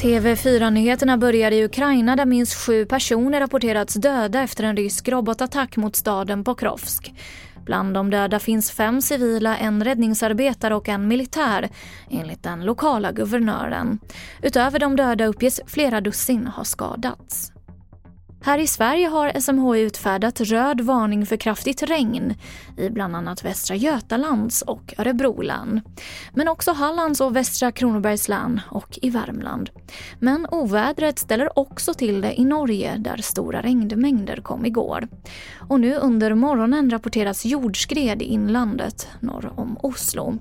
TV4-nyheterna börjar i Ukraina där minst sju personer rapporterats döda efter en rysk robotattack mot staden Pokrovsk. Bland de döda finns fem civila, en räddningsarbetare och en militär enligt den lokala guvernören. Utöver de döda uppges flera dussin ha skadats. Här i Sverige har SMHI utfärdat röd varning för kraftigt regn i bland annat Västra Götalands och Örebro län. Men också Hallands och Västra Kronobergs län och i Värmland. Men ovädret ställer också till det i Norge där stora regnmängder kom igår. Och nu under morgonen rapporteras jordskred i inlandet norr om Oslo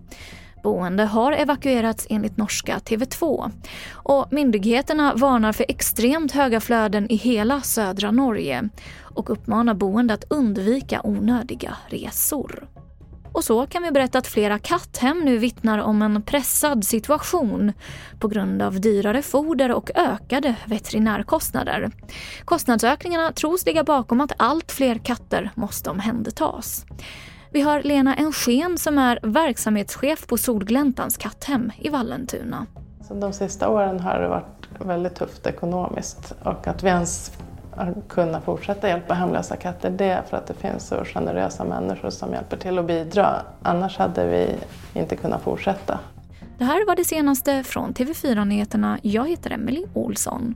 boende har evakuerats enligt norska TV2. Och myndigheterna varnar för extremt höga flöden i hela södra Norge och uppmanar boende att undvika onödiga resor. Och så kan vi berätta att flera katthem nu vittnar om en pressad situation på grund av dyrare foder och ökade veterinärkostnader. Kostnadsökningarna tros ligga bakom att allt fler katter måste omhändertas. Vi har Lena Ensken som är verksamhetschef på Solgläntans katthem i Vallentuna. Så de sista åren har det varit väldigt tufft ekonomiskt och att vi ens har kunnat fortsätta hjälpa hemlösa katter det är för att det finns så generösa människor som hjälper till att bidra. Annars hade vi inte kunnat fortsätta. Det här var det senaste från TV4 Nyheterna. Jag heter Emily Olsson.